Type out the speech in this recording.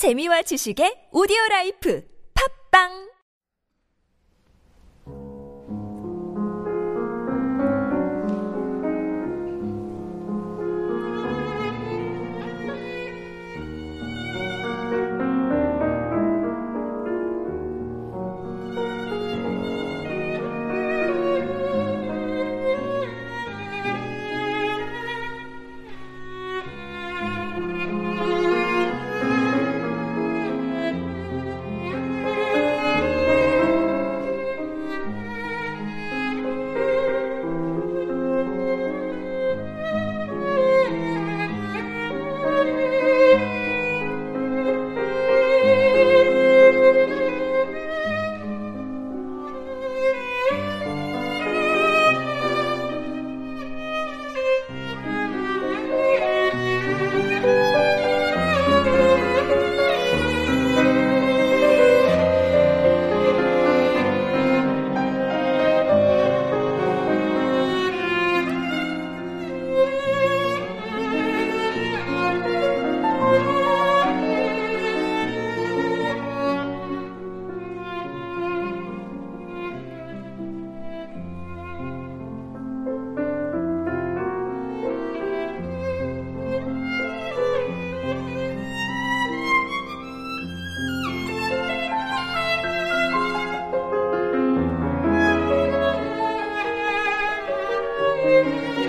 재미와 지식의 오디오 라이프. 팝빵 Música